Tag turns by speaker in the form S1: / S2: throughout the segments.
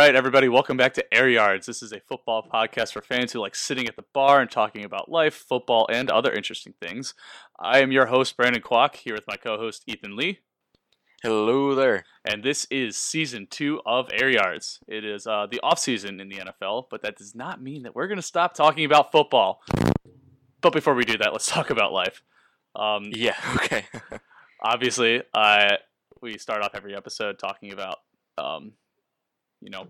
S1: Right, everybody, welcome back to Air Yards. This is a football podcast for fans who like sitting at the bar and talking about life, football, and other interesting things. I am your host, Brandon Kwok, here with my co host, Ethan Lee.
S2: Hello there.
S1: And this is season two of Air Yards. It is uh, the off season in the NFL, but that does not mean that we're going to stop talking about football. But before we do that, let's talk about life. Um,
S2: Yeah, okay.
S1: obviously, uh, we start off every episode talking about, um, you know,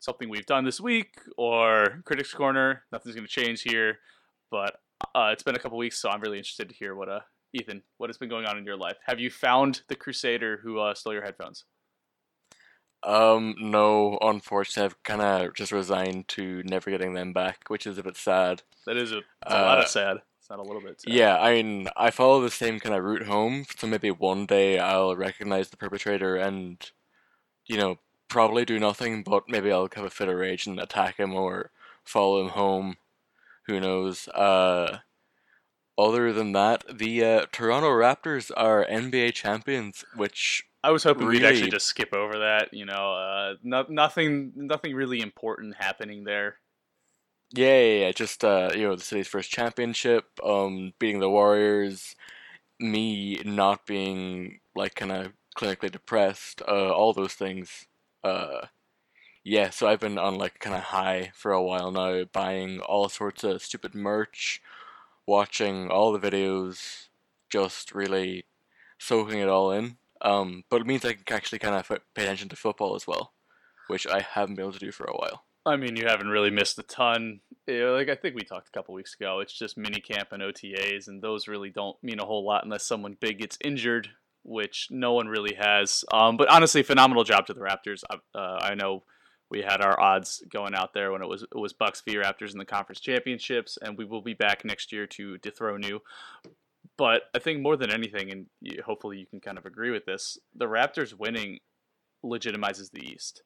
S1: something we've done this week or Critics Corner. Nothing's going to change here, but uh, it's been a couple weeks, so I'm really interested to hear what uh, Ethan, what has been going on in your life? Have you found the Crusader who uh, stole your headphones?
S2: um, no, unfortunately, I've kind of just resigned to never getting them back, which is a bit sad.
S1: That is a, a lot
S2: Uh,
S1: of sad. It's not a little bit sad.
S2: Yeah, I mean, I follow the same kind of route home, so maybe one day I'll recognize the perpetrator and, you know, probably do nothing, but maybe I'll have a fit of rage and attack him or follow him home. Who knows? Uh, other than that, the uh, Toronto Raptors are NBA champions, which
S1: I was hoping we'd actually just skip over that. You know, uh, no, nothing, nothing really important happening there.
S2: Yeah, yeah, yeah, just uh, you know, the city's first championship, um, beating the Warriors, me not being like kind of clinically depressed, uh, all those things. Uh, yeah, so I've been on like kind of high for a while now, buying all sorts of stupid merch, watching all the videos, just really soaking it all in. Um, but it means I can actually kind of pay attention to football as well, which I haven't been able to do for a while.
S1: I mean, you haven't really missed a ton. You know, like I think we talked a couple weeks ago. It's just mini camp and OTAs, and those really don't mean a whole lot unless someone big gets injured, which no one really has. Um, but honestly, phenomenal job to the Raptors. I, uh, I know we had our odds going out there when it was it was Bucks v Raptors in the conference championships, and we will be back next year to dethrone you. But I think more than anything, and hopefully you can kind of agree with this, the Raptors winning legitimizes the East,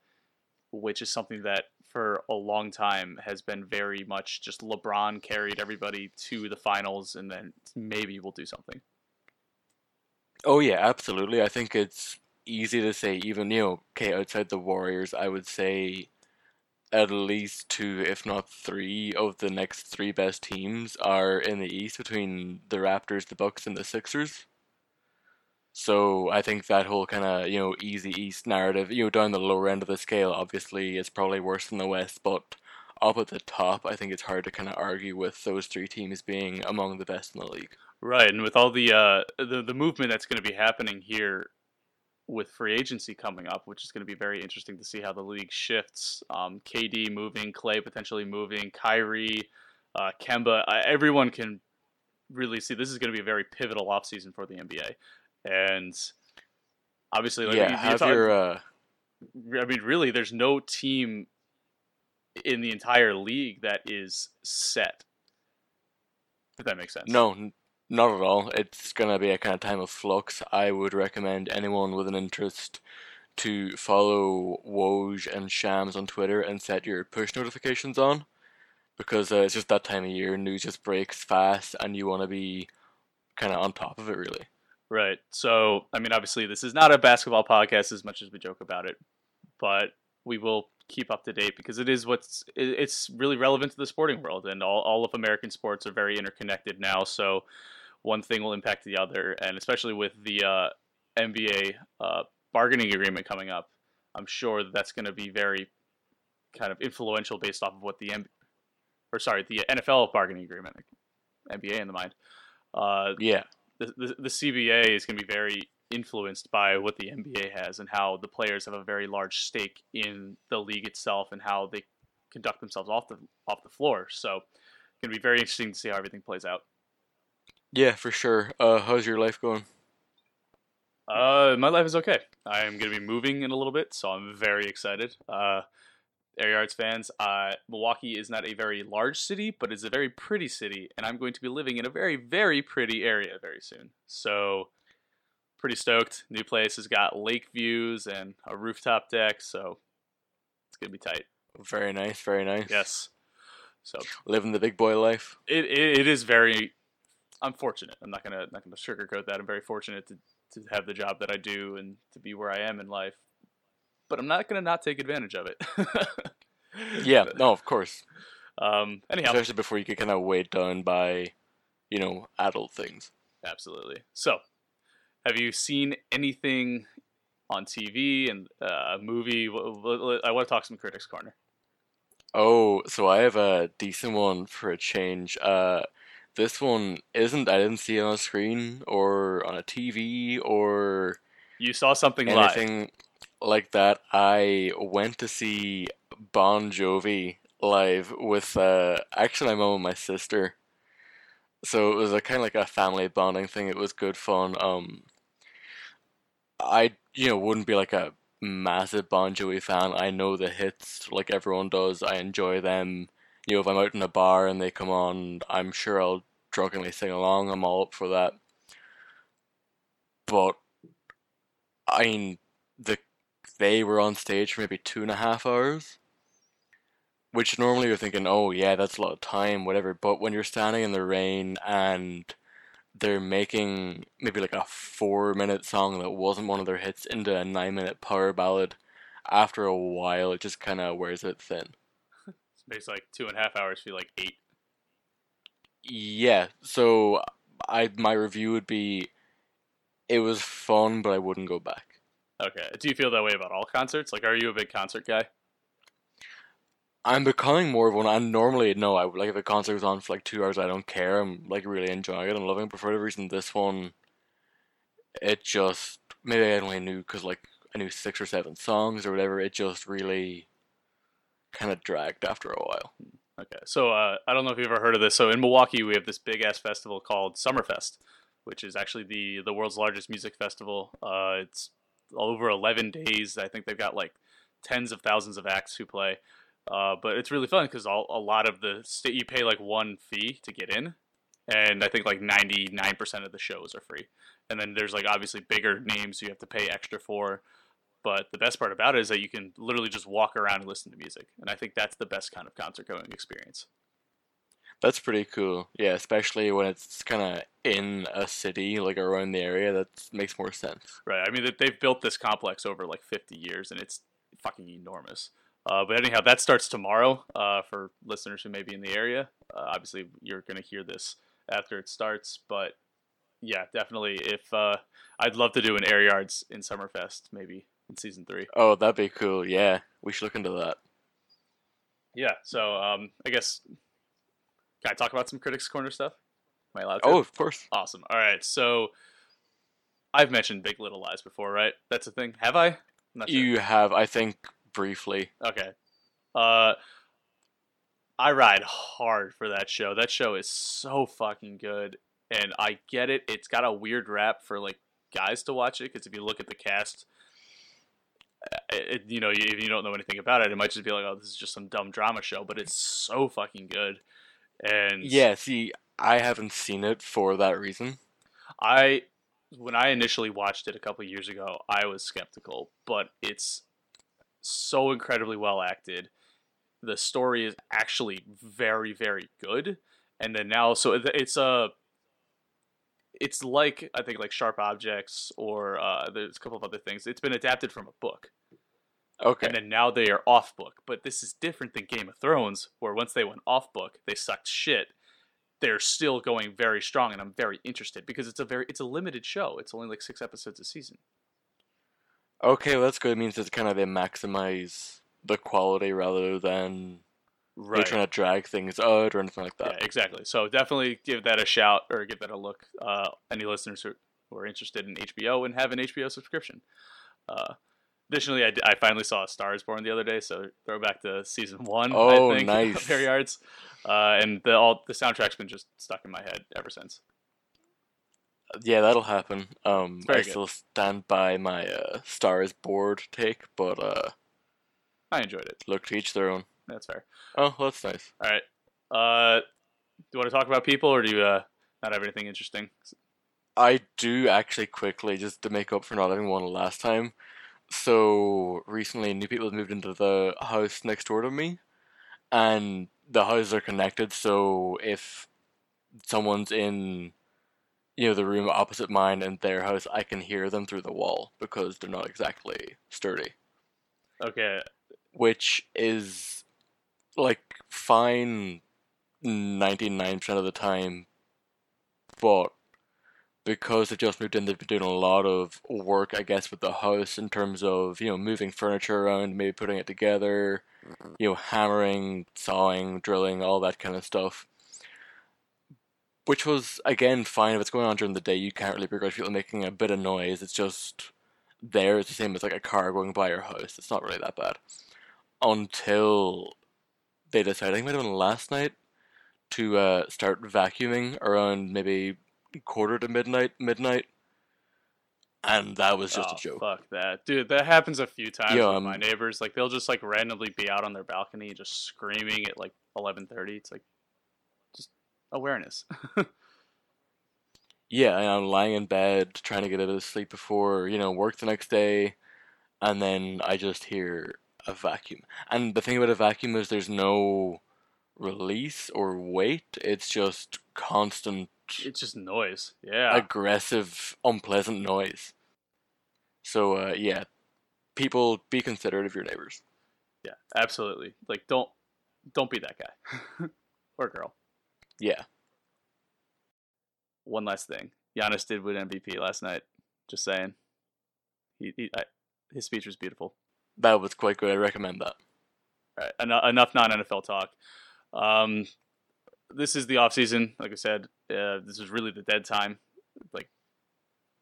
S1: which is something that for a long time has been very much just LeBron carried everybody to the finals, and then maybe we'll do something.
S2: Oh yeah, absolutely. I think it's easy to say even, you know, okay, outside the Warriors, I would say at least two, if not three, of the next three best teams are in the East between the Raptors, the Bucks, and the Sixers. So I think that whole kind of, you know, easy East narrative, you know, down the lower end of the scale, obviously is probably worse than the West, but up at the top, I think it's hard to kind of argue with those three teams being among the best in the league.
S1: Right, and with all the uh, the the movement that's going to be happening here with free agency coming up, which is going to be very interesting to see how the league shifts. Um, KD moving, Clay potentially moving, Kyrie, uh, Kemba, uh, everyone can really see this is going to be a very pivotal offseason for the NBA, and obviously, like,
S2: yeah,
S1: you-
S2: have
S1: talk-
S2: your uh,
S1: I mean, really, there's no team in the entire league that is set. If that makes sense.
S2: No, not at all. It's gonna be a kind of time of flux. I would recommend anyone with an interest to follow Woj and Shams on Twitter and set your push notifications on, because uh, it's just that time of year. News just breaks fast, and you want to be kind of on top of it, really.
S1: Right. So, I mean, obviously, this is not a basketball podcast as much as we joke about it, but we will keep up to date because it is what's it- it's really relevant to the sporting world, and all, all of American sports are very interconnected now. So, one thing will impact the other, and especially with the uh, NBA uh, bargaining agreement coming up, I'm sure that that's going to be very kind of influential based off of what the M- or sorry, the NFL bargaining agreement, NBA in the mind. Uh,
S2: Yeah,
S1: the, the, the CBA is going to be very influenced by what the NBA has and how the players have a very large stake in the league itself and how they conduct themselves off the off the floor. So, it's going to be very interesting to see how everything plays out.
S2: yeah, for sure. Uh, how's your life going?
S1: Uh, my life is okay. I am going to be moving in a little bit, so I'm very excited. Uh, Air Yards fans, uh, Milwaukee is not a very large city, but it's a very pretty city, and I'm going to be living in a very, very pretty area very soon. So, pretty stoked. New place has got lake views and a rooftop deck, so it's gonna be tight.
S2: Very nice, very nice.
S1: Yes. So
S2: Living the big boy life.
S1: it, it, it is very. I'm fortunate. I'm not gonna not gonna sugarcoat that. I'm very fortunate to to have the job that I do and to be where I am in life. but I'm not gonna not take advantage of it.
S2: Yeah, no, of course.
S1: Um. Anyhow,
S2: Especially before you get kind of weighed down by, you know, adult things.
S1: absolutely. So, have you seen anything on TV and uh, a movie? I want to talk some critics corner.
S2: Oh, so I have a decent one for a change. Uh, this one isn't. I didn't see it on a screen or on a TV or
S1: You saw something live.
S2: anything like that. I went to see Bon Jovi live with uh, actually my mom and my sister. So it was a kind of like a family bonding thing. It was good fun. Um, I you know wouldn't be like a massive Bon Jovi fan. I know the hits like everyone does. I enjoy them. You know, if I'm out in a bar and they come on, I'm sure I'll drunkenly sing along. I'm all up for that. But I mean, the they were on stage for maybe two and a half hours, which normally you're thinking, oh yeah, that's a lot of time, whatever. But when you're standing in the rain and they're making maybe like a four minute song that wasn't one of their hits into a nine minute power ballad, after a while it just kind of wears it thin.
S1: It's like two and a half hours feel like eight.
S2: Yeah, so I my review would be, it was fun, but I wouldn't go back.
S1: Okay. Do you feel that way about all concerts? Like, are you a big concert guy?
S2: I'm becoming more of one. I normally no, I like if a concert was on for like two hours, I don't care. I'm like really enjoying it. I'm loving it. But for whatever reason, this one, it just maybe I only knew because like I knew six or seven songs or whatever. It just really kind of dragged after a while.
S1: Okay. So, uh, I don't know if you've ever heard of this. So, in Milwaukee, we have this big ass festival called Summerfest, which is actually the the world's largest music festival. Uh, it's over 11 days. I think they've got like tens of thousands of acts who play. Uh, but it's really fun because a lot of the state you pay like one fee to get in, and I think like 99% of the shows are free. And then there's like obviously bigger names you have to pay extra for. But the best part about it is that you can literally just walk around and listen to music, and I think that's the best kind of concert going experience.
S2: That's pretty cool. Yeah, especially when it's kind of in a city, like around the area. That makes more sense.
S1: Right. I mean, they- they've built this complex over like 50 years, and it's fucking enormous. Uh, but anyhow, that starts tomorrow uh, for listeners who may be in the area. Uh, obviously, you're going to hear this after it starts, but yeah, definitely. If uh, I'd love to do an air yards in Summerfest, maybe in season three.
S2: Oh, that'd be cool. Yeah, we should look into that.
S1: Yeah. So um, I guess can I talk about some critics corner stuff? Am I allowed to?
S2: Oh, of course.
S1: Awesome. All right. So I've mentioned Big Little Lies before, right? That's a thing. Have I? Not sure.
S2: You have, I think, briefly.
S1: Okay. Uh I ride hard for that show. That show is so fucking good. And I get it. It's got a weird rap for like guys to watch it because if you look at the cast, uh, it, you know, if you don't know anything about it, it might just be like, oh, this is just some dumb drama show. But it's so fucking good. And
S2: Yeah, see, I haven't seen it for that reason.
S1: I when I initially watched it a couple years ago, I was skeptical, but it's so incredibly well acted. The story is actually very very good. And then now so it's a it's like I think like Sharp Objects or uh, there's a couple of other things. It's been adapted from a book.
S2: Okay.
S1: And then now they are off book. But this is different than Game of Thrones, where once they went off book, they sucked shit. They're still going very strong, and I'm very interested because it's a very it's a limited show. It's only like six episodes a season.
S2: Okay, well, that's good. It means it's kind of they maximize the quality rather than they're trying to drag things out or anything like that.
S1: Yeah, exactly. So definitely give that a shout or give that a look. Uh, any listeners who, who are interested in HBO and have an HBO subscription. Uh, additionally, I finally saw A Star Is Born the other day, so throwback to season one.
S2: Oh,
S1: I think,
S2: nice.
S1: Fair Yards, uh, and the all the soundtrack's been just stuck in my head ever since.
S2: Yeah, that'll happen. Um, I
S1: good.
S2: still stand by my uh, Star is Bored take, but uh,
S1: I enjoyed it.
S2: look to each their own.
S1: That's fair.
S2: Oh, that's nice.
S1: All right. Uh, do you want to talk about people, or do you uh, not have anything interesting?
S2: I do actually quickly just to make up for not having one last time. So recently, new people have moved into the house next door to me, and the houses are connected. So if someone's in, you know, the room opposite mine and their house, I can hear them through the wall because they're not exactly sturdy.
S1: Okay.
S2: which is like fine 99% of the time, but because they just moved in, they've been doing a lot of work, I guess, with the house in terms of, you know, moving furniture around, maybe putting it together, mm-hmm. you know, hammering, sawing, drilling, all that kind of stuff. Which was, again, fine if it's going on during the day, you can't really begrudge people making a bit of noise. It's just there, it's the same as like a car going by your house. It's not really that bad. Until they decided, I think it might have been last night, to uh, start vacuuming around maybe quarter to midnight, midnight, and that was just
S1: oh,
S2: a joke.
S1: Fuck that, dude. That happens a few times
S2: Yeah,
S1: with
S2: um,
S1: my neighbors. Like they'll just like randomly be out on their balcony, just screaming at like eleven thirty. It's like awareness.
S2: Yeah, and I'm lying in bed trying to get bit of sleep before you know work the next day, and then I just hear a vacuum. And the thing about a vacuum is there's no release or wait. It's just constant
S1: it's just noise. Yeah.
S2: aggressive, unpleasant noise. So uh, yeah, people be considerate of your neighbors.
S1: yeah. Absolutely. Like don't don't be that guy or girl.
S2: Yeah,
S1: One last thing. Giannis did win MVP last night. Just saying. He, he I, his speech was beautiful.
S2: that was quite good. I recommend that.
S1: All right, enough, enough non NFL talk. Um, this is the off season. Like I said, uh, this is really the dead time. Like,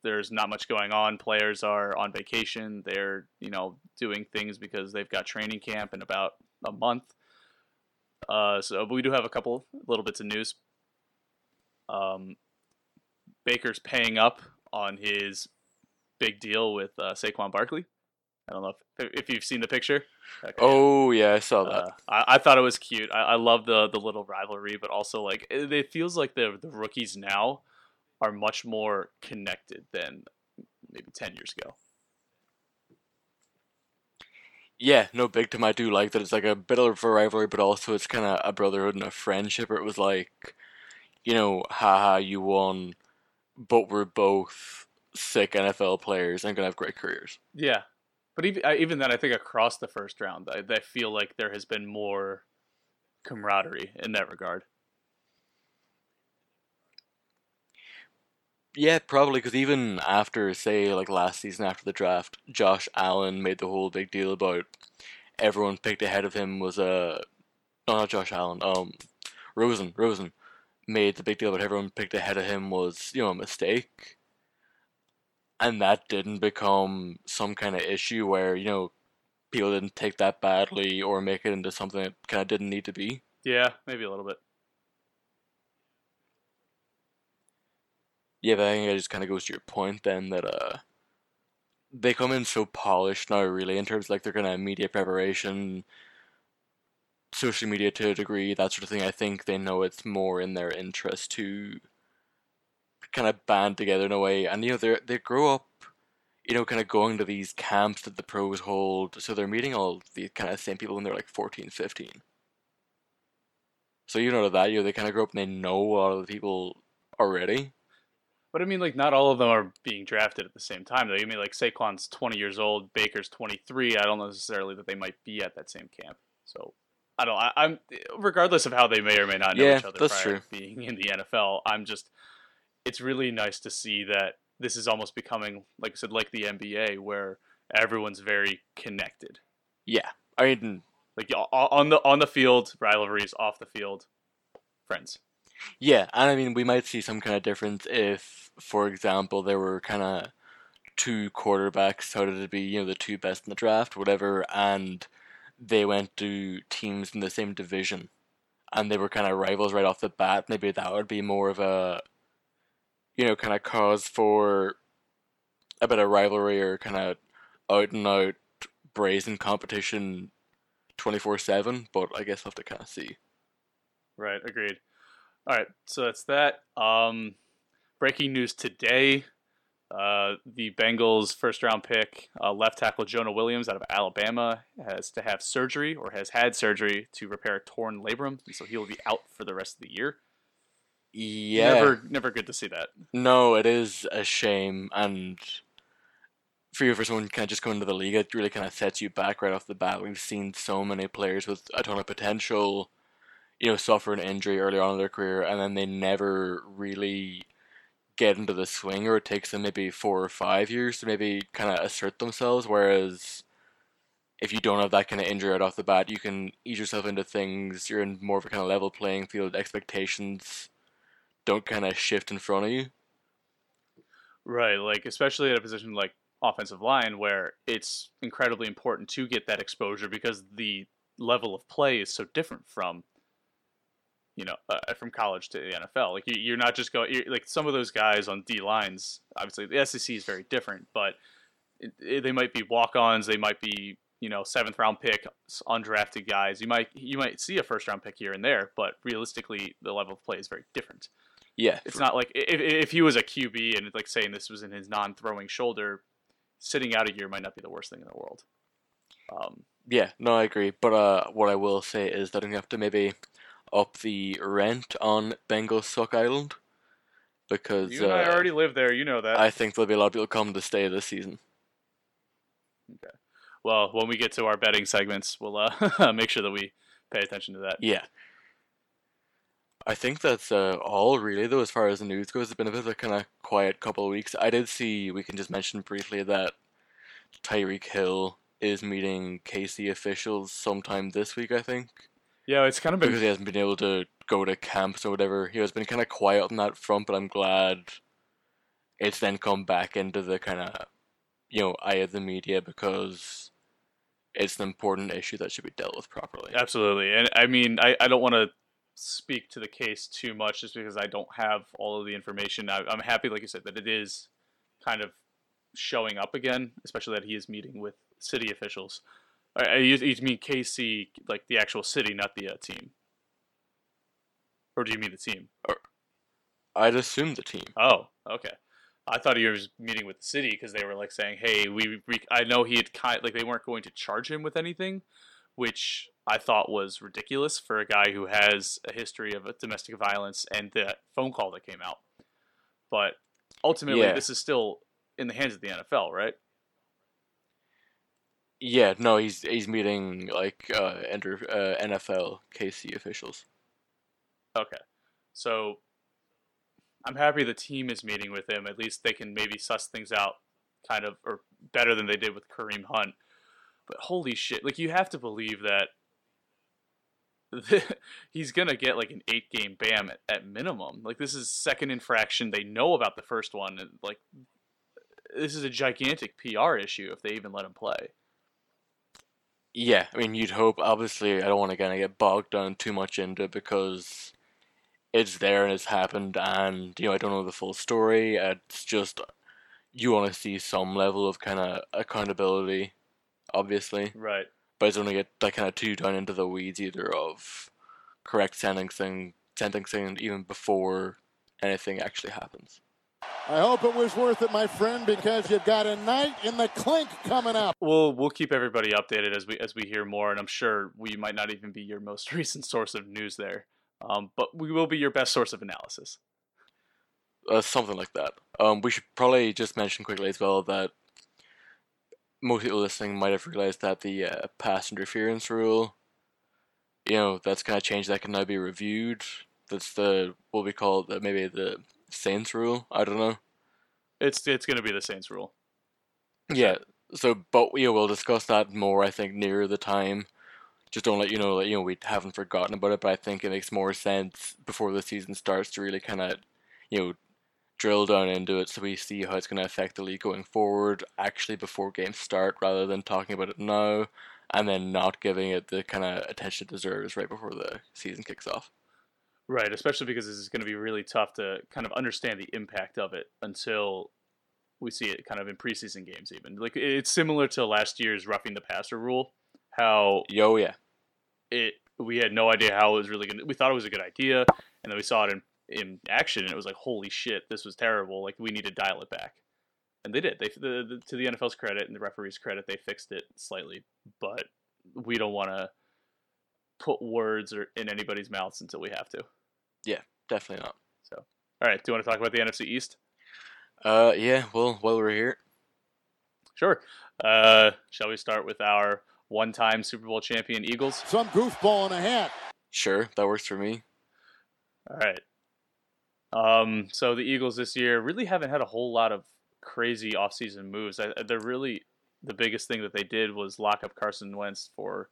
S1: there's not much going on. Players are on vacation. They're you know doing things because they've got training camp in about a month. Uh, so, but we do have a couple little bits of news. Um, Baker's paying up on his big deal with uh, Saquon Barkley. I don't know if, if you've seen the picture. Okay.
S2: Oh yeah, I saw that.
S1: Uh, I, I thought it was cute. I, I love the the little rivalry, but also like it, it feels like the the rookies now are much more connected than maybe ten years ago.
S2: Yeah, no, big time. I do like that. It's like a bit of a rivalry, but also it's kind of a brotherhood and a friendship. Where it was like, you know, haha, you won, but we're both sick NFL players and gonna have great careers.
S1: Yeah, but even even then, I think across the first round, I, I feel like there has been more camaraderie in that regard.
S2: Yeah, probably because even after, say, like last season after the draft, Josh Allen made the whole big deal about everyone picked ahead of him was a no, not Josh Allen. Um, Rosen, Rosen made the big deal about everyone picked ahead of him was you know a mistake, and that didn't become some kind of issue where you know people didn't take that badly or make it into something that kind of didn't need to be.
S1: Yeah, maybe a little bit.
S2: Yeah, but I think it just kind of goes to your point then that uh, they come in so polished now, really, in terms of like their kind of media preparation, social media to a degree, that sort of thing. I think they know it's more in their interest to kind of band together in a way, and you know they they grow up, you know, kind of going to these camps that the pros hold, so they're meeting all the kind of same people when they're like 14, 15. So you know that you know they kind of grow up and they know a lot of the people already.
S1: But I mean, like, not all of them are being drafted at the same time, though. You mean, like, Saquon's 20 years old, Baker's 23. I don't know necessarily that they might be at that same camp. So, I don't, I, I'm, regardless of how they may or may not know
S2: Yeah,
S1: each other
S2: that's
S1: prior to being in the NFL, I'm just, it's really nice to see that this is almost becoming, like I said, like the NBA, where everyone's very connected.
S2: Yeah, I mean,
S1: Like, on the, on the field, rivalries, off the field, friends.
S2: Yeah, and I mean, we might see some kind of difference if, for example, there were kind of two quarterbacks touted to be, you know, the two best in the draft, whatever, and they went to teams in the same division, and they were kind of rivals right off the bat. Maybe that would be more of a, you know, kind of cause for a bit of rivalry or kind of out and out brazen competition 24 7, but I guess we'll have to kind of see.
S1: Right, agreed. All right, so that's that. Um, breaking news today: uh, the Bengals' first round pick, uh, left tackle Jonah Williams out of Alabama, has to have surgery or has had surgery to repair a torn labrum, and so he will be out for the rest of the year.
S2: Yeah.
S1: Never, never good to see that.
S2: No, it is a shame, and for you for someone kind of just coming to the league, it really kind of sets you back right off the bat. We've seen so many players with a ton of potential, you know, suffer an injury early on in their career, and then they never really get into the swing, or it takes them maybe four or five years to maybe kind of assert themselves. Whereas if you don't have that kind of injury right off the bat, you can ease yourself into things. You're in more of a kind of level playing field. Expectations don't kind of shift in front of you.
S1: Right, like especially at a position like offensive line where it's incredibly important to get that exposure because the level of play is so different from you know uh, from college to the NFL. Like you, are not just going like some of those guys on D lines. Obviously, the SEC is very different, but it, it, they might be walk-ons. They might be you know seventh round pick, undrafted guys. You might you might see a first round pick here and there, but realistically, the level of play is very different.
S2: Yeah,
S1: it's not like if, if he was a QB and like saying this was in his non-throwing shoulder, sitting out a year might not be the worst thing in the world. Um,
S2: yeah, no, I agree. But uh, what I will say is that we have to maybe up the rent on Bengal Suck Island because
S1: you and uh, I already live there. You know that.
S2: I think there'll be a lot of people come to stay this season.
S1: Okay. Well, when we get to our betting segments, we'll uh, make sure that we pay attention to that.
S2: Yeah. I think that's uh, all really though as far as the news goes. It's been a bit of a kind of quiet couple of weeks. I did see we can just mention briefly that Tyreek Hill is meeting KC officials sometime this week. I think.
S1: Yeah, it's kind of been
S2: because he hasn't been able to go to camps or whatever. He has been kind of quiet on that front, but I'm glad it's then come back into the kind of you know eye of the media because it's an important issue that should be dealt with properly.
S1: Absolutely, and I mean, I, I don't want to speak to the case too much just because I don't have all of the information. I, am happy, like you said, that it is kind of showing up again, especially that he is meeting with city officials. I, you, you mean KC, like the actual city, not the uh, team? Or do you mean the team? Or,
S2: I'd assume the team.
S1: Oh, okay. I thought he was meeting with the city because they were like saying, "Hey, we, we I know he had kind like they weren't going to charge him with anything, which I thought was ridiculous for a guy who has a history of domestic violence and the phone call that came out. But ultimately, yeah. this is still in the hands of the NFL, right?
S2: Yeah, no, he's he's meeting like uh, enter, uh, NFL KC officials.
S1: Okay, so I'm happy the team is meeting with him. At least they can maybe suss things out, kind of, or better than they did with Kareem Hunt. But holy shit! Like you have to believe that he's gonna get like an eight game ban at, at, minimum. Like this is second infraction. They know about the first one, and like this is a gigantic PR issue if they even let him play.
S2: Yeah, I mean, you'd hope. Obviously, I don't want to kind of get bogged down too much into it because it's there and it's happened, and you know I don't know the full story. It's just you want to see some level of kind of accountability, obviously.
S1: Right
S2: but I don't want to get that kind of too down into the weeds either of correct sentencing, sentencing even before anything actually happens.
S3: I hope it was worth it, my friend, because you've got a night in the clink coming up.
S1: We'll we'll keep everybody updated as we as we hear more, and I'm sure we might not even be your most recent source of news there, um, but we will be your best source of analysis.
S2: Uh, something like that. Um, we should probably just mention quickly as well that most people listening might have realized that the uh, pass interference rule, you know, that's kind of changed. That can now be reviewed. That's the what we call the maybe the Saints rule. I don't know.
S1: It's it's going to be the Saints rule.
S2: Yeah. So, but yeah, we'll discuss that more. I think near the time. Just don't let you know that you know we haven't forgotten about it, but I think it makes more sense before the season starts to really kind of, you know, drill down into it so we see how it's going to affect the league going forward actually before games start rather than talking about it now and then not giving it the kind of attention it deserves right before the season kicks off.
S1: Right, especially because this is going to be really tough to kind of understand the impact of it until we see it kind of in preseason games even. Like it's similar to last year's roughing the passer rule, how
S2: Yo yeah.
S1: It we had no idea how it was really going to we thought it was a good idea and then we saw it in in action, and it was like, holy shit, this was terrible. Like we need to dial it back, and they did. They the, the, to the NFL's credit and the referees' credit, they fixed it slightly, but we don't want to put words or in anybody's mouths until we have to.
S2: Yeah, definitely not.
S1: So, all right, do you want to talk about the NFC East?
S2: Uh, yeah. Well, while we're here,
S1: Sure. Uh, shall we start with our one-time Super Bowl champion Eagles?
S3: Some goofball in a hat.
S2: Sure, that works for me.
S1: All right. Um, so the Eagles this year really haven't had a whole lot of crazy offseason moves. I, they're really the biggest thing that they did was lock up Carson Wentz for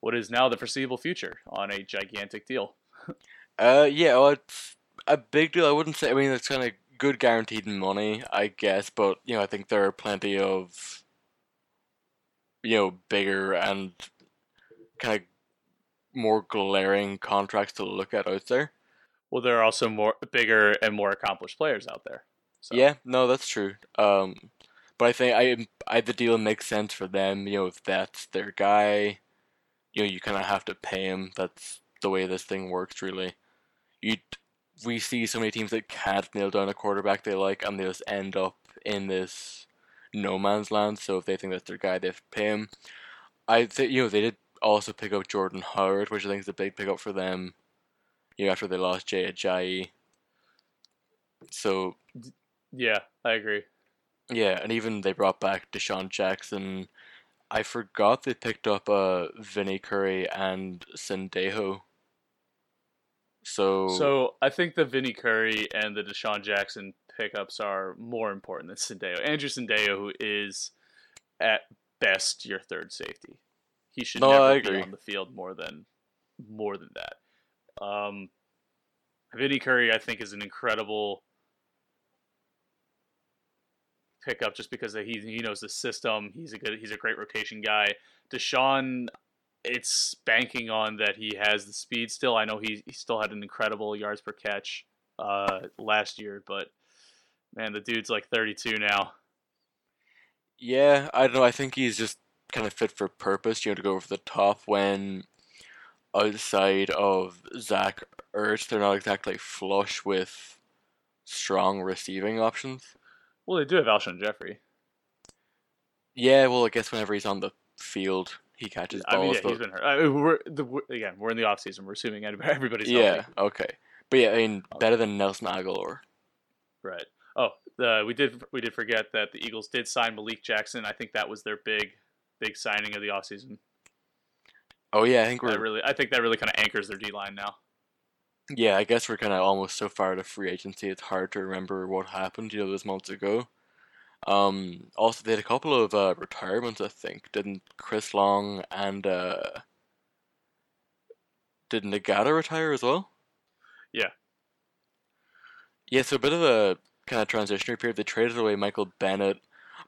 S1: what is now the foreseeable future on a gigantic deal.
S2: Uh, yeah, well, it's a big deal. I wouldn't say. I mean, it's kind of good guaranteed money, I guess. But you know, I think there are plenty of you know bigger and kind of more glaring contracts to look at out there.
S1: Well, there are also more bigger and more accomplished players out there. So.
S2: Yeah, no, that's true. Um, but I think I, I the deal makes sense for them. You know, if that's their guy, you know, you kind of have to pay him. That's the way this thing works, really. You, we see so many teams that can't nail down a quarterback they like, and they just end up in this no man's land. So if they think that's their guy, they have to pay him. I think you know they did also pick up Jordan Howard, which I think is a big pickup for them. You know, after they lost Jay Ajayi. So
S1: yeah, I agree.
S2: Yeah, and even they brought back DeSean Jackson. I forgot they picked up uh Vinny Curry and Sendejo. So
S1: So I think the Vinny Curry and the DeSean Jackson pickups are more important than Sendejo. Andrew Sendejo, who is at best your third safety. He should
S2: No,
S1: never be on the field more than more than that. Um, Vinny Curry, I think, is an incredible pickup just because he he knows the system. He's a good he's a great rotation guy. DeSean, it's banking on that he has the speed still. I know he he still had an incredible yards per catch uh last year, but man, the dude's like 32 now.
S2: yeah, I don't know. I think he's just kind of fit for purpose. You know, to go over the top when outside of Zach Ertz, they're not exactly flush with strong receiving options.
S1: Well, they do have Alshon Jeffery.
S2: Yeah, well, I guess whenever he's on the field, he catches balls.
S1: I mean, yeah,
S2: but-
S1: he's been hurt. I mean, we're, the, again, we're in the off season. We're assuming everybody's
S2: yeah,
S1: healthy.
S2: okay. But yeah, I mean, better than Nelson Agholor.
S1: Right. Oh, uh, we did we did forget that the Eagles did sign Malik Jackson. I think that was their big big signing of the offseason.
S2: Oh yeah, I think we're
S1: That really I think that really kind of anchors their D line now.
S2: Yeah, I guess we're kind of almost so far out of free agency. It's hard to remember what happened, you know, those months ago. Um, also, they had a couple of uh, retirements, I think. Didn't Chris Long and uh, did Ngata retire as well?
S1: Yeah.
S2: Yeah, so a bit of a kind of transitionary period. They traded away Michael Bennett,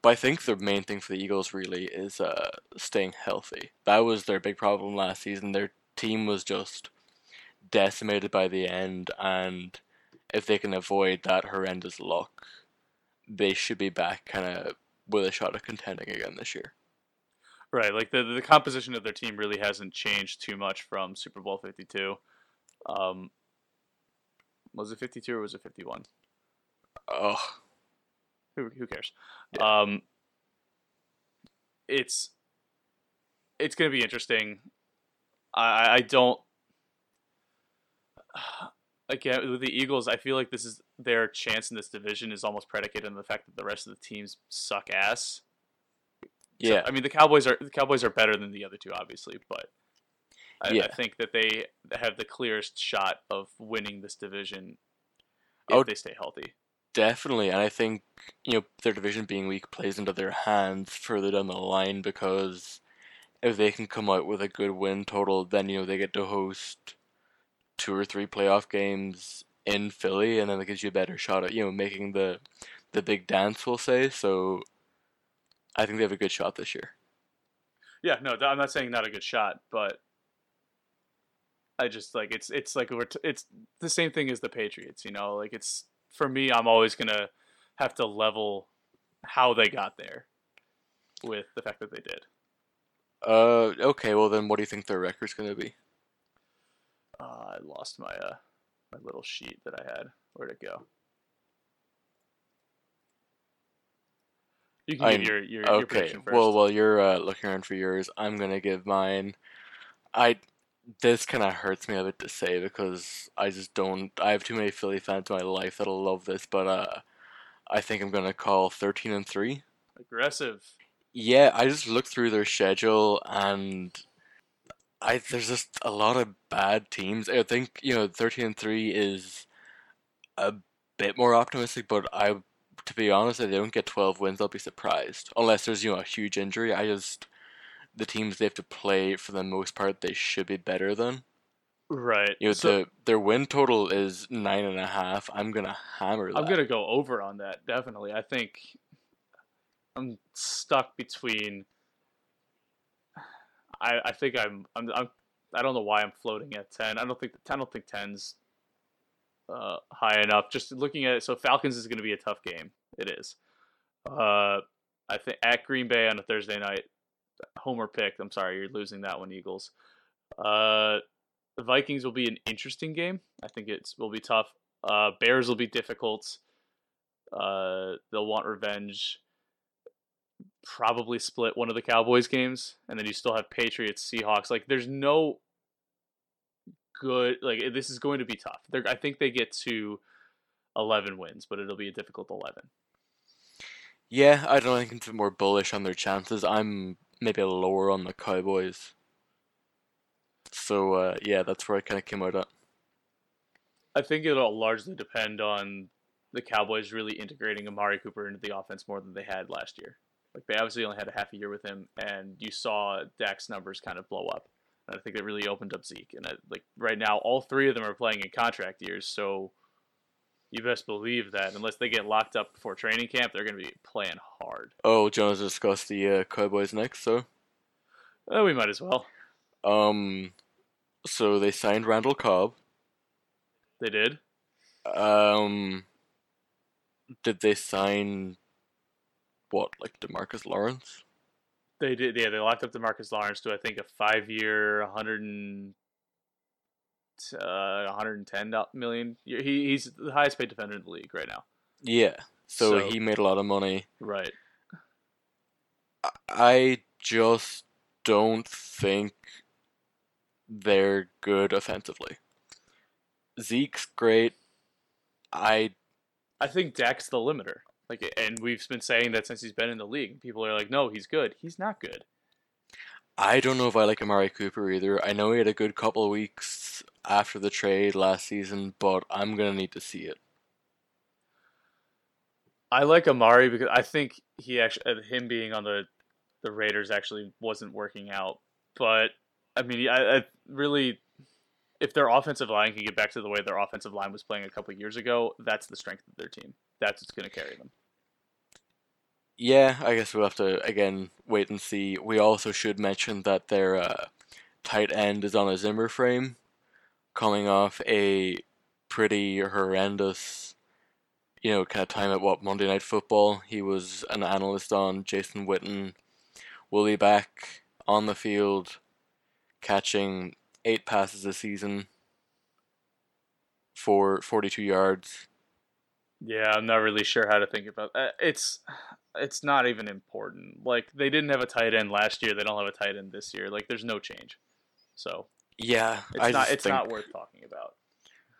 S2: but I think the main thing for the Eagles really is uh, staying healthy. That was their big problem last season. Their team was just decimated by the end, and if they can avoid that horrendous luck, they should be back kind of with a shot at contending again this year.
S1: Right. Like the the composition of their team really hasn't changed too much from Super Bowl 52. Um, was it 52 or was it 51?
S2: Oh,
S1: Who who cares? Um, it's it's going to be interesting. I- I don't. Again, with the Eagles, I feel like this is their chance in this division is almost predicated on the fact that the rest of the teams suck ass. So,
S2: yeah.
S1: I mean the Cowboys are the Cowboys are better than the other two, obviously, but I, I think that they have the clearest shot of winning this division if
S2: Oh,
S1: they stay healthy.
S2: Definitely, and I think you know their division being weak plays into their hands further down the line because if they can come out with a good win total, then you know they get to host two or three playoff games in Philly, and then it gives you a better shot at you know making the the big dance. We'll say so. I think they have a good shot this year.
S1: Yeah, no, I'm not saying not a good shot, but I just like it's it's like we're t- it's the same thing as the Patriots, you know. Like it's for me, I'm always gonna have to level how they got there with the fact that they did.
S2: Uh, okay. Well, then, what do you think their record's gonna be?
S1: Uh, I lost my uh my little sheet that I had. Where'd it go? You can
S2: I'm-
S1: give your your, your
S2: Okay.
S1: prediction first.
S2: Well, while you're uh, looking around for yours, I'm gonna give mine. I this kind of hurts me a bit to say because I just don't. I have too many Philly fans in my life that'll love this, but uh, I think I'm gonna call 13 and three.
S1: Aggressive.
S2: Yeah, I just looked through their schedule and I there's just a lot of bad teams. I think, you know, 13 and 3 is a bit more optimistic, but I to be honest, if they don't get 12 wins, I'll be surprised. Unless there's, you know, a huge injury. I just the teams they have to play for the most part they should be better than.
S1: Right.
S2: You know,
S1: So-
S2: the their win total is nine and a half. I'm gonna hammer that.
S1: I'm gonna go over on that. Definitely. I think I'm stuck between. I I think I'm I'm, I'm I don't know why I'm floating at ten. I don't think I don't think ten's uh, high enough. Just looking at it, so Falcons is going to be a tough game. It is. Uh, I think at Green Bay on a Thursday night. Homer picked. I'm sorry, you're losing that one, Eagles. Uh, the Vikings will be an interesting game. I think it will be tough. Uh, Bears will be difficult. Uh, they'll want revenge. Probably split one of the Cowboys games, and then you still have Patriots, Seahawks. Like, there's no good. Like, this is going to be tough. They're, I think they get to eleven wins, but it'll be a difficult eleven.
S2: Yeah, I don't think I'm more bullish on their chances. I'm maybe lower on the Cowboys. So uh, yeah, that's where I kind of came out at.
S1: I think it'll largely depend on the Cowboys really integrating Amari Cooper into the offense more than they had last year. Like they obviously only had a half a year with him, and you saw Dak's numbers kind of blow up. And I think it really opened up Zeke. And I, like right now, all three of them are playing in contract years, so you best believe that unless they get locked up before training camp, they're going to be playing hard.
S2: Oh, Jonas you want to discuss the uh, Cowboys next? So,
S1: Oh, we might as well.
S2: um, so they signed Randall Cobb.
S1: They did.
S2: Um, did they sign what, like Demarcus Lawrence?
S1: They did. Yeah, they locked up Demarcus Lawrence to I think a five-year, 100 and uh, 110 million. He he's the highest paid defender in the league right now.
S2: Yeah. So,
S1: So-
S2: he made a lot of money.
S1: Right.
S2: I just don't think they're good offensively. Zeke's great. I
S1: I think Dak's the limiter. Like, and we've been saying that since he's been in the league. People are like, no, he's good. He's not good.
S2: I don't know if I like Amari Cooper either. I know he had a good couple of weeks after the trade last season, but I'm gonna need to see it.
S1: I like Amari because I think he actually uh, him being on the the Raiders actually wasn't working out. But I mean, I, I really, if their offensive line can get back to the way their offensive line was playing a couple years ago, that's the strength of their team. That's what's going to carry them.
S2: Yeah, I guess we'll have to again wait and see. We also should mention that their uh, tight end is on a Zimmer frame, coming off a pretty horrendous, you know, kind of time at what Monday Night Football. He was an analyst on Jason Witten. Will be back on the field, catching eight passes a season for 42 yards.
S1: Yeah, I'm not really sure how to think about that. It's it's not even important. Like they didn't have a tight end last year. They don't have a tight end this year. Like there's no change. So
S2: Yeah,
S1: it's
S2: I
S1: not it's
S2: think
S1: not worth talking about.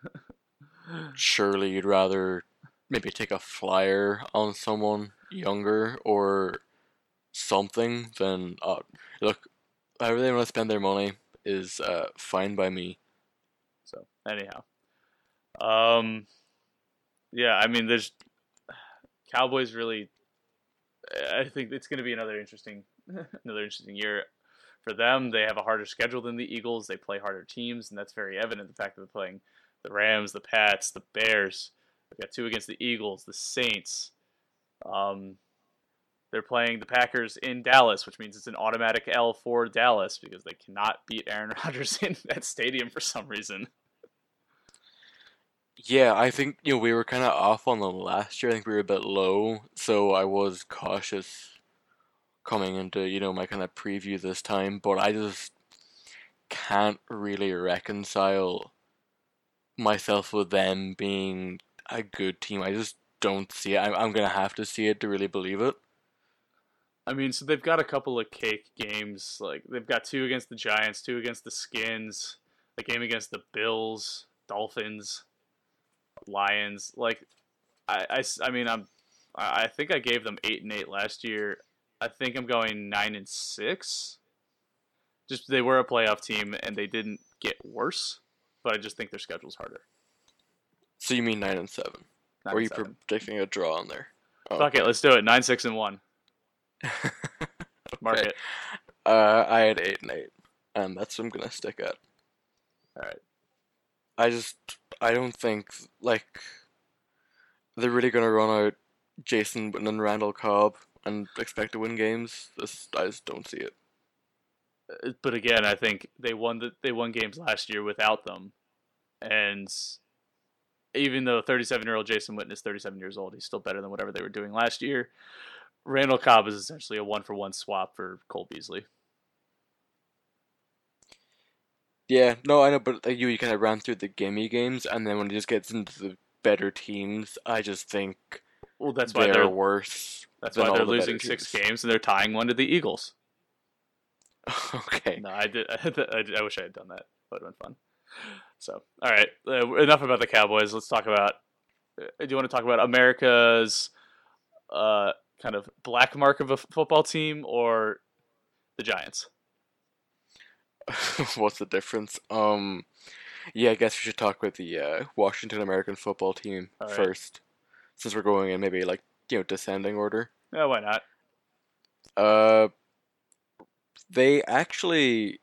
S2: surely you'd rather maybe take a flyer on someone younger or something than uh, look however they want to spend their money is uh, fine by me
S1: So anyhow, um, yeah, I mean, there's Cowboys really. I think it's going to be another interesting, another interesting year for them. They have a harder schedule than the Eagles. They play harder teams, and that's very evident. The fact that they're playing the Rams, the Pats, the Bears. They've got two against the Eagles, the Saints. Um, they're playing the Packers in Dallas, which means it's an automatic L for Dallas because they cannot beat Aaron Rodgers in that stadium for some reason.
S2: Yeah i think you know we were kind of off on them last year. I think we were a bit low so i was cautious coming into you know my kind of preview this time but i just can't really reconcile myself with them being a good team. I just don't see it. I'm, I'm gonna have to see it to really believe it.
S1: I mean, so they've got a couple of cake games. Like they've got two against the Giants, two against the Skins, a game against the Bills, Dolphins, Lions. Like, I, I, I mean, I'm, I think I gave them eight and eight last year. I think I'm going nine and six. Just they were a playoff team and they didn't get worse, but I just think their schedule's harder.
S2: So you mean nine and seven?
S1: Nine
S2: or are you
S1: seven.
S2: predicting a draw on there? Oh,
S1: Fuck it, let's do it. Nine, six, and one. Mark
S2: Okay.
S1: it.
S2: Uh, I had eight and eight, and that's what I'm gonna stick at.
S1: All right.
S2: I just I don't think like they're really gonna run out Jason Witten and Randall Cobb and expect to win games. This I just don't see it.
S1: Uh, But again, I think they won the, they won games last year without them, and even though 37 year old Jason Witten is 37 years old, he's still better than whatever they were doing last year. Randall Cobb is essentially a one for one swap for Cole Beasley.
S2: Yeah, no, I know, but like you, you kind of ran through the gimme games, and then when it just gets into the better teams, I just think
S1: Well, that's why
S2: they're
S1: they're
S2: worse.
S1: that's why they're
S2: the
S1: losing six
S2: teams.
S1: games and they're tying one to the Eagles.
S2: okay.
S1: No, I did. I, I wish I had done that. That would have been fun. So, all right, uh, enough about the Cowboys. Let's talk about. Uh, do you want to talk about America's uh, kind of black mark of a f- football team or the Giants?
S2: What's the difference? Um, yeah, I guess we should talk about the uh, Washington American football team
S1: right.
S2: first, since we're going in maybe like you know descending order.
S1: Yeah, why not?
S2: Uh, they actually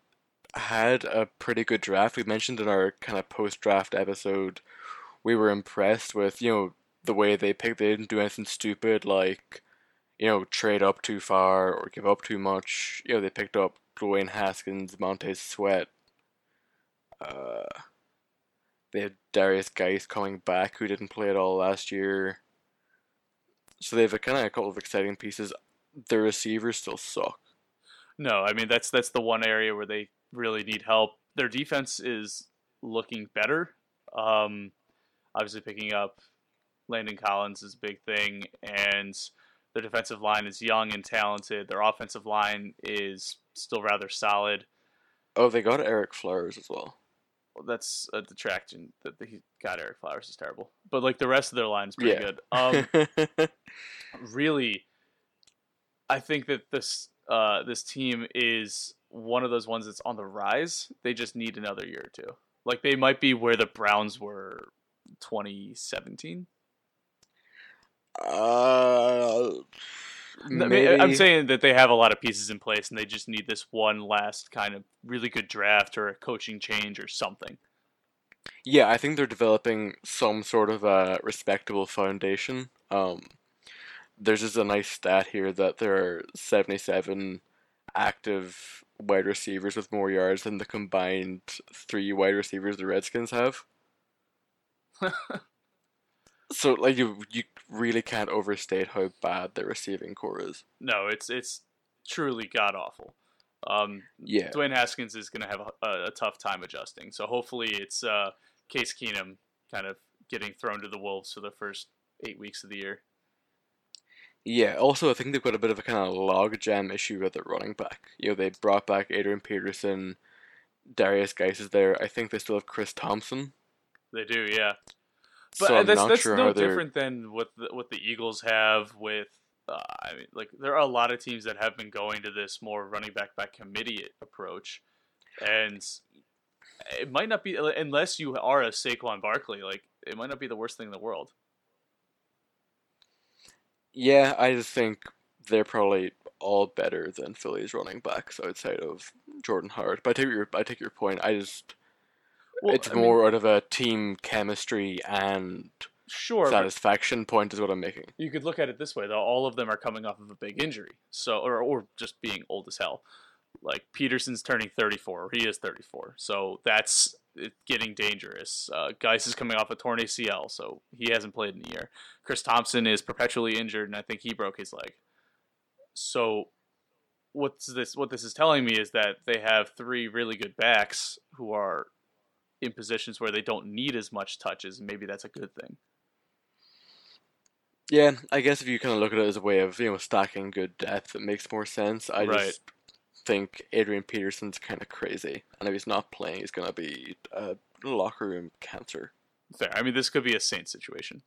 S2: had a pretty good draft. We mentioned in our kind of post-draft episode, we were impressed with you know the way they picked. They didn't do anything stupid like you know trade up too far or give up too much. You know they picked up Dwayne Haskins, Montez Sweat. Uh, they have Derrius Guice coming back, who didn't play at all last year. So they have a kind of a couple of exciting pieces. Their receivers still suck.
S1: No, I mean that's that's the one area where they really need help. Their defense is looking better. Um, obviously, picking up Landon Collins is a big thing, and their defensive line is young and talented. Their offensive line is still rather solid.
S2: Oh, they got Ereck Flowers as well.
S1: Well, that's a detraction. That he got Ereck Flowers is terrible, but like the rest of their line is pretty
S2: Yeah.
S1: good. Um, really, I think that this uh, this team is one of those ones that's on the rise. They just need another year or two. Like they might be where the Browns were 2017.
S2: uh, maybe.
S1: I'm saying that they have a lot of pieces in place, and they just need this one last kind of really good draft or a coaching change or something.
S2: Yeah, I think they're developing some sort of a respectable foundation. Um, there's just a nice stat here that there are 77 active wide receivers with more yards than the combined three wide receivers the Redskins have. so, like, you you really can't overstate how bad the receiving core is.
S1: No, it's it's truly god awful. Um,
S2: Yeah.
S1: Dwayne Haskins is going to have a, a tough time adjusting. So hopefully it's uh, Case Keenum kind of getting thrown to the wolves for the first eight weeks of the year.
S2: Yeah, also I think they've got a bit of a kind of logjam issue with their running back. You know, they brought back Adrian Peterson, Derrius Guice is there. I think they still have Chris Thompson.
S1: They do, yeah. But
S2: so
S1: uh, that's
S2: not
S1: that's
S2: sure
S1: no different than what the, what the Eagles have with. Uh, I mean, like there are a lot of teams that have been going to this more running back by committee approach, and it might not be unless you are a Saquon Barkley. Like it might not be the worst thing in the world.
S2: Yeah, I just think they're probably all better than Philly's running backs outside of Jordan Howard. But I take your I take your point. I just
S1: Well,
S2: it's
S1: I mean,
S2: more out of a team chemistry and
S1: sure,
S2: satisfaction point is what I'm making.
S1: you could look at it this way though. All of them are coming off of a big injury so or, or just being old as hell. Like peterson's turning 34 or he is 34 so that's getting dangerous. Uh, guice is coming off a torn acl so he hasn't played in a year. Chris thompson is perpetually injured and i think he broke his leg. So what's this what this is telling me is that they have three really good backs who are in positions where they don't need as much touches maybe that's a good thing
S2: Yeah, I guess if you kind of look at it as a way of you know stacking good depth, it makes more sense. I
S1: Right.
S2: just think Adrian Peterson's kind of crazy, and if he's not playing, he's gonna be a locker room cancer.
S1: fair i mean this could be a saint situation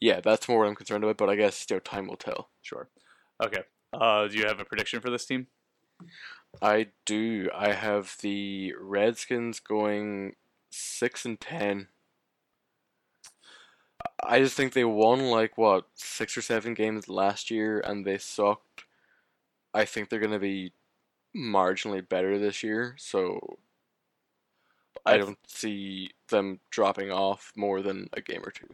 S2: Yeah, that's more what I'm concerned about. But I guess you know time will tell.
S1: Sure. Okay. Uh, do you have a prediction for this team?
S2: I do. I have the Redskins going six and ten. I just think they won like what six or seven games last year, and they sucked. I think they're gonna be marginally better this year, so I don't see them dropping off more than a game or two.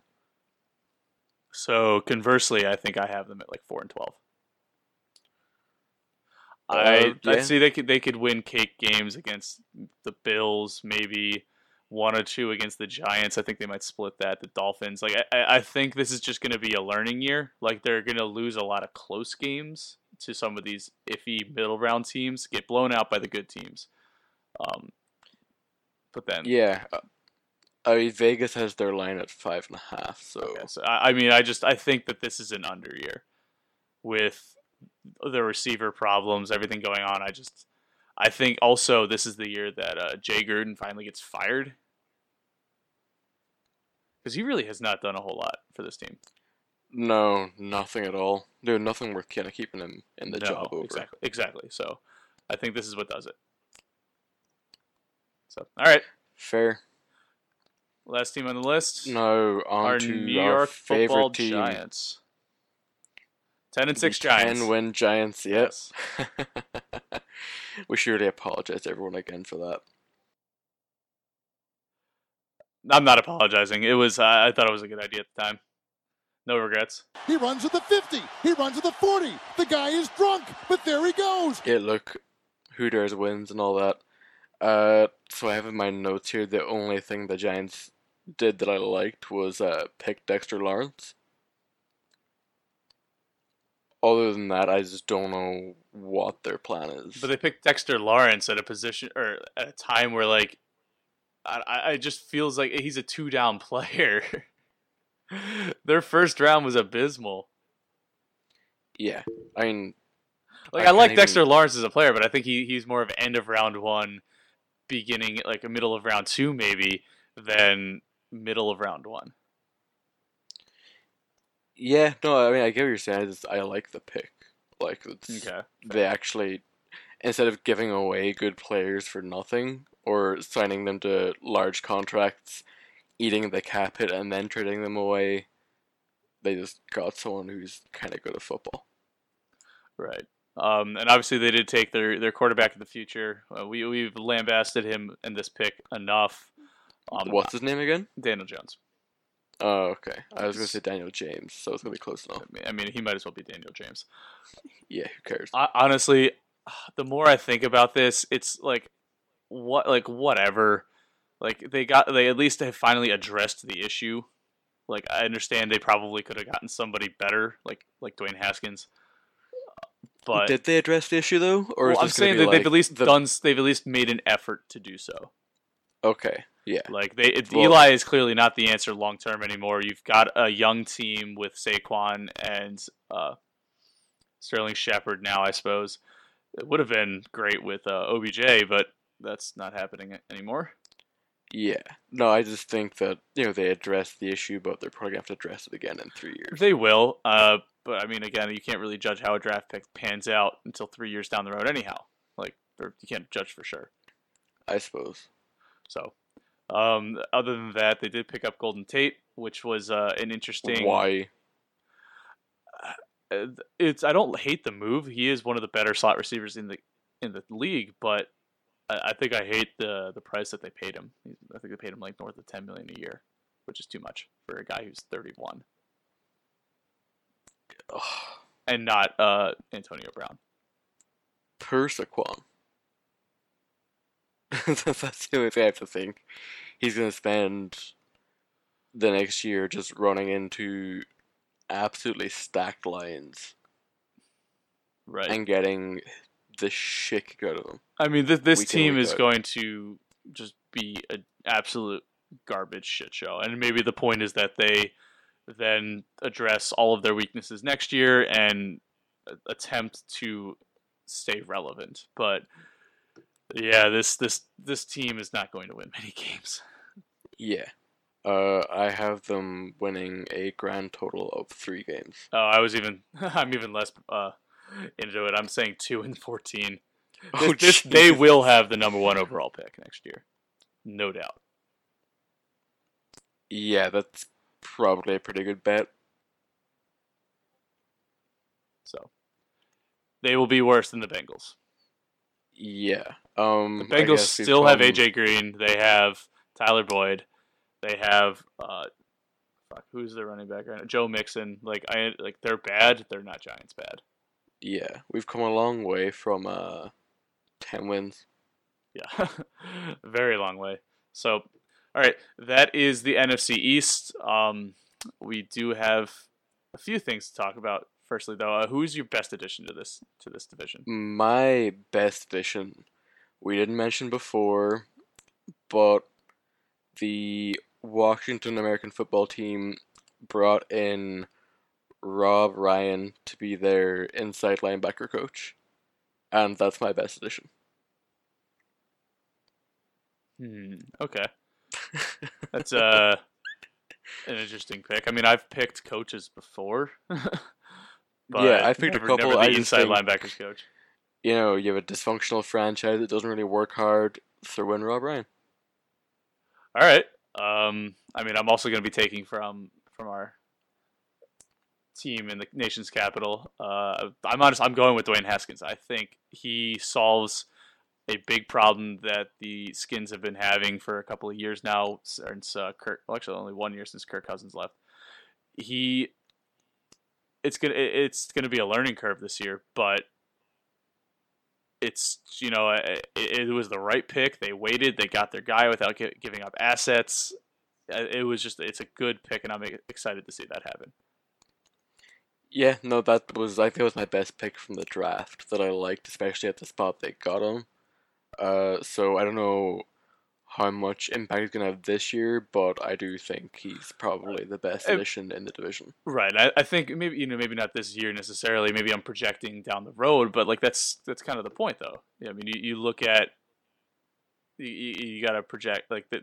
S1: So conversely, I think I have them at like four and twelve.
S2: Uh,
S1: I I see they could they could win cake games against the Bills, maybe one or two against the Giants. I think they might split that. The Dolphins, like I- I, I think this is just going to be a learning year. Like they're going to lose a lot of close games to some of these iffy middle round teams, get blown out by the good teams. Um, but then
S2: Yeah, uh, I mean Vegas has their line at five and a half, so
S1: Okay, so I, I mean, I just I think that this is an under year with the receiver problems, everything going on. I just I think also this is the year that uh, Jay Gruden finally gets fired because he really has not done a whole lot for this team.
S2: no, nothing at all. No, nothing worth kind of keeping him in the
S1: No,
S2: job over.
S1: exactly, exactly. So I think this is what does it. So all right,
S2: Fair.
S1: last team on the list,
S2: No, on
S1: our
S2: to
S1: New
S2: our
S1: York
S2: favorite
S1: Football
S2: team,
S1: Giants. Ten and
S2: the
S1: six Giants.
S2: Ten win Giants. Yep.
S1: Yes.
S2: we surely apologize to everyone again for that.
S1: I'm not apologizing. It was I I thought it was a good idea at the time. No regrets.
S3: He runs at the 50. He runs at the 40. The guy is drunk, but there he goes.
S2: Yeah, look, who dares wins and all that. Uh, so I have in my notes here the only thing the Giants did that I liked was uh pick Dexter Lawrence. Other than that, I just don't know what their plan is.
S1: But they picked Dexter Lawrence at a position or at a time where like I I just feels like he's a two down player. Their first round was abysmal.
S2: yeah, I mean,
S1: Like
S2: I
S1: I, like
S2: even-
S1: Dexter Lawrence as a player, but I think he, he's more of end of round one, beginning like a middle of round two maybe than middle of round one.
S2: Yeah, no, I mean, I get what you're saying. I just I like the pick. Like it's
S1: Okay.
S2: they actually instead of giving away good players for nothing or signing them to large contracts, eating the cap hit and then trading them away, they just got someone who's kind of good at football.
S1: Right. Um, and obviously they did take their, their quarterback of the future. Uh, we we've lambasted him in this pick enough. Um,
S2: What's his name again?
S1: Daniel Jones?
S2: Oh, okay. Oh, I was gonna say Daniel James, so it's gonna be close
S1: I
S2: enough.
S1: mean, I mean, he might as well be Daniel James.
S2: Yeah, who cares?
S1: I, honestly, the more I think about this, it's like what like whatever. Like they got they at least have finally addressed the issue. Like I understand they probably could have gotten somebody better, like like Dwayne Haskins. Uh, but
S2: Did they address the issue though, or is
S1: well, I'm
S2: this
S1: saying
S2: be
S1: that they've at least
S2: the-
S1: done they've at least made an effort to do so.
S2: Okay, yeah,
S1: Like they, it,
S2: Well-
S1: Eli is clearly not the answer long term anymore. You've got a young team with Saquon and uh, Sterling Shepard now. I suppose it would have been great with uh, OBJ, but that's not happening anymore.
S2: yeah. No, I just think that you know they addressed the issue, but they're probably gonna have to address it again in three years.
S1: They will, uh, but I mean, again, you can't really judge how a draft pick pans out until three years down the road, anyhow. Like, you can't judge for sure.
S2: I suppose.
S1: So, um, other than that, they did pick up Golden Tate, which was uh, an interesting.
S2: Why?
S1: uh, it's I don't hate the move. He is one of the better slot receivers in the in the league, but I, I think I hate the the price that they paid him. I think they paid him like north of ten million a year, which is too much for a guy who's thirty one and not uh, Antonio Brown.
S2: Per Saquon. That's the only thing I have to think. He's gonna spend the next year just running into absolutely stacked lines
S1: Right.
S2: and getting the shit kicked out of them.
S1: I mean, th- this
S2: week
S1: team is
S2: out.
S1: going to just be an absolute garbage shit show. And maybe the point is that they then address all of their weaknesses next year and attempt to stay relevant. But yeah, this this this team is not going to win many games.
S2: Yeah. Uh, I have them winning a grand total of three games.
S1: Oh, I was even I'm even less uh into it. I'm saying two and fourteen.
S2: Oh,
S1: This, this- they will have the number one overall pick next year, no doubt.
S2: Yeah, that's probably a pretty good bet.
S1: So they will be worse than the Bengals.
S2: Yeah. Um,
S1: The Bengals still have AJ Green. They have Tyler Boyd. They have uh, fuck, who's their running back right now? Joe Mixon. Like I like they're bad. They're not Giants bad.
S2: Yeah, we've come a long way from uh, ten wins.
S1: Yeah, very long way. So, all right, that is the NFC East. Um, we do have a few things to talk about. Firstly, though, uh, who's your best addition to this to this division?
S2: My best addition, we didn't mention before, but the Washington American football team brought in Rob Ryan to be their inside linebacker coach, and that's my best addition.
S1: Hmm. Okay, that's uh an interesting pick. I mean, I've picked coaches before. but
S2: Yeah, I picked a couple.
S1: Never
S2: I
S1: the
S2: just
S1: inside linebackers coach.
S2: You know, you have a dysfunctional franchise that doesn't really work hard. Throw in Rob Ryan.
S1: All right. Um, I mean, I'm also going to be taking from from our team in the nation's capital. Uh, I'm honest. I'm going with Dwayne Haskins. I think he solves a big problem that the Skins have been having for a couple of years now since uh, Kirk. Well, actually, only one year since Kirk Cousins left. He. It's gonna it's gonna be a learning curve this year, but it's you know it, it was the right pick. They waited, they got their guy without gi- giving up assets. It was just it's a good pick, and I'm excited to see that happen.
S2: Yeah, no, that was I think it was my best pick from the draft that I liked, especially at the spot they got him. Uh, so I don't know how much impact he's gonna have this year, but I do think he's probably the best addition in the division.
S1: Right. I, I think maybe you know maybe not this year necessarily. Maybe I'm projecting down the road, but like that's that's kind of the point, though. Yeah, I mean, you, you look at you, you, you got to project like that.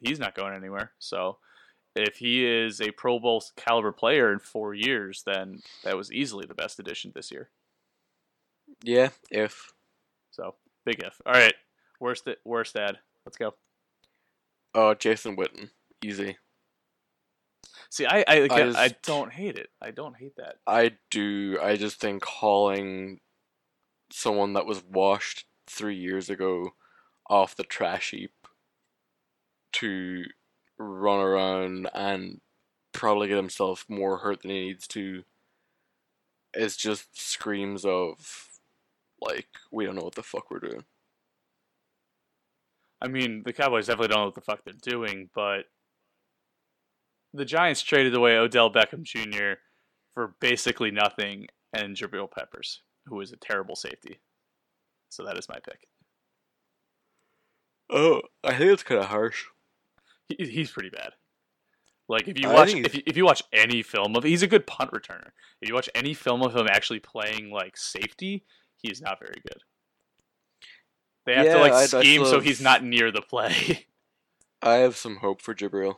S1: He's not going anywhere. So if he is a Pro Bowl caliber player in four years, then that was easily the best addition this year.
S2: Yeah, if
S1: So big if. All right, worst worst ad. Let's go.
S2: Uh Jason Witten, easy.
S1: See, I I, I,
S2: just-
S1: I don't hate it. I don't hate that.
S2: I do. I just think hauling someone that was washed three years ago off the trash heap to run around and probably get himself more hurt than he needs to is just screams of like we don't know what the fuck we're doing.
S1: I mean, the Cowboys definitely don't know what the fuck they're doing, but the Giants traded away Odell Beckham Jr. for basically nothing and Jabril Peppers, who is a terrible safety. So that is my pick.
S2: Oh, I think it's kind of harsh.
S1: He, he's pretty bad. Like if you
S2: I
S1: watch if you, if you watch any film of he's a good punt returner. If you watch any film of him actually playing like safety, he's not very good. They have to like
S2: I'd- I
S1: scheme so
S2: have-
S1: he's not near the play.
S2: I have some hope for Jabril.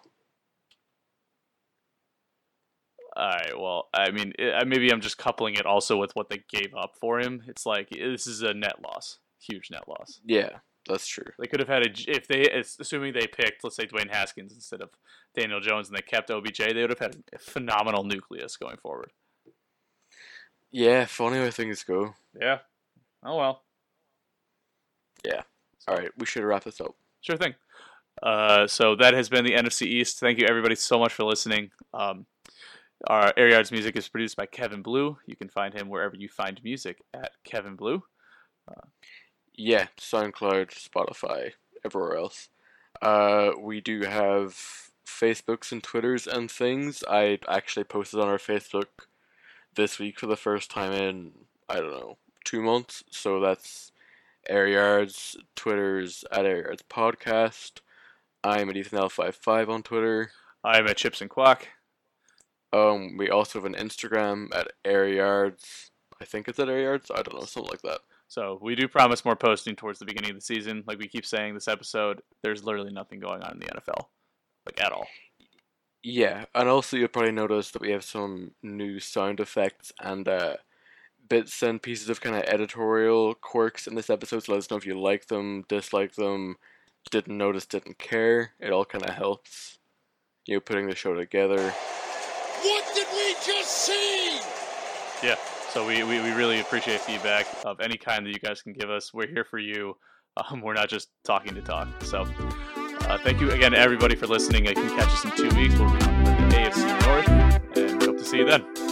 S1: All right. Well, I mean, eh, i maybe I'm just coupling it also with what they gave up for him. It's like eh, this is a net loss, huge net loss.
S2: Yeah, that's true.
S1: They could have had a if they, assuming they picked, let's say Dwayne Haskins instead of Daniel Jones, and they kept OBJ, they would have had a phenomenal nucleus going forward.
S2: Yeah, funny how things go.
S1: Yeah. Oh well.
S2: Yeah. All right, we should wrap this up.
S1: Sure thing. Uh, so that has been the NFC East. Thank you everybody so much for listening. Um, our Air Yards music is produced by Kevin Blue. You can find him wherever you find music at Kevin Blue.
S2: Yeah, SoundCloud, Spotify, everywhere else. Uh, we do have Facebooks and Twitters and things. I actually posted on our Facebook this week for the first time in I don't know two months. So that's Air Yards. Twitter's at Air Yards Podcast. I'm at Ethan L55 on Twitter.
S1: I'm at Chips and Quack.
S2: Um, we also have an Instagram at Air Yards. I think it's at Air Yards. I don't know, something like that.
S1: So we do promise more posting towards the beginning of the season. Like we keep saying this episode, there's literally nothing going on in the NFL, like at all.
S2: Yeah, and also you'll probably notice that we have some new sound effects and uh, bits and pieces of kind of editorial quirks in this episode. So let us know if you like them, dislike them, didn't notice, didn't care. It all kind of helps, you know, putting the show together.
S3: What did we just see?
S1: Yeah. So we, we, we really appreciate feedback of any kind that you guys can give us. We're here for you. Um, we're not just talking to talk. So uh, thank you again, everybody, for listening. You can catch us in two weeks. We'll be on the AFC North, and we hope to see you then.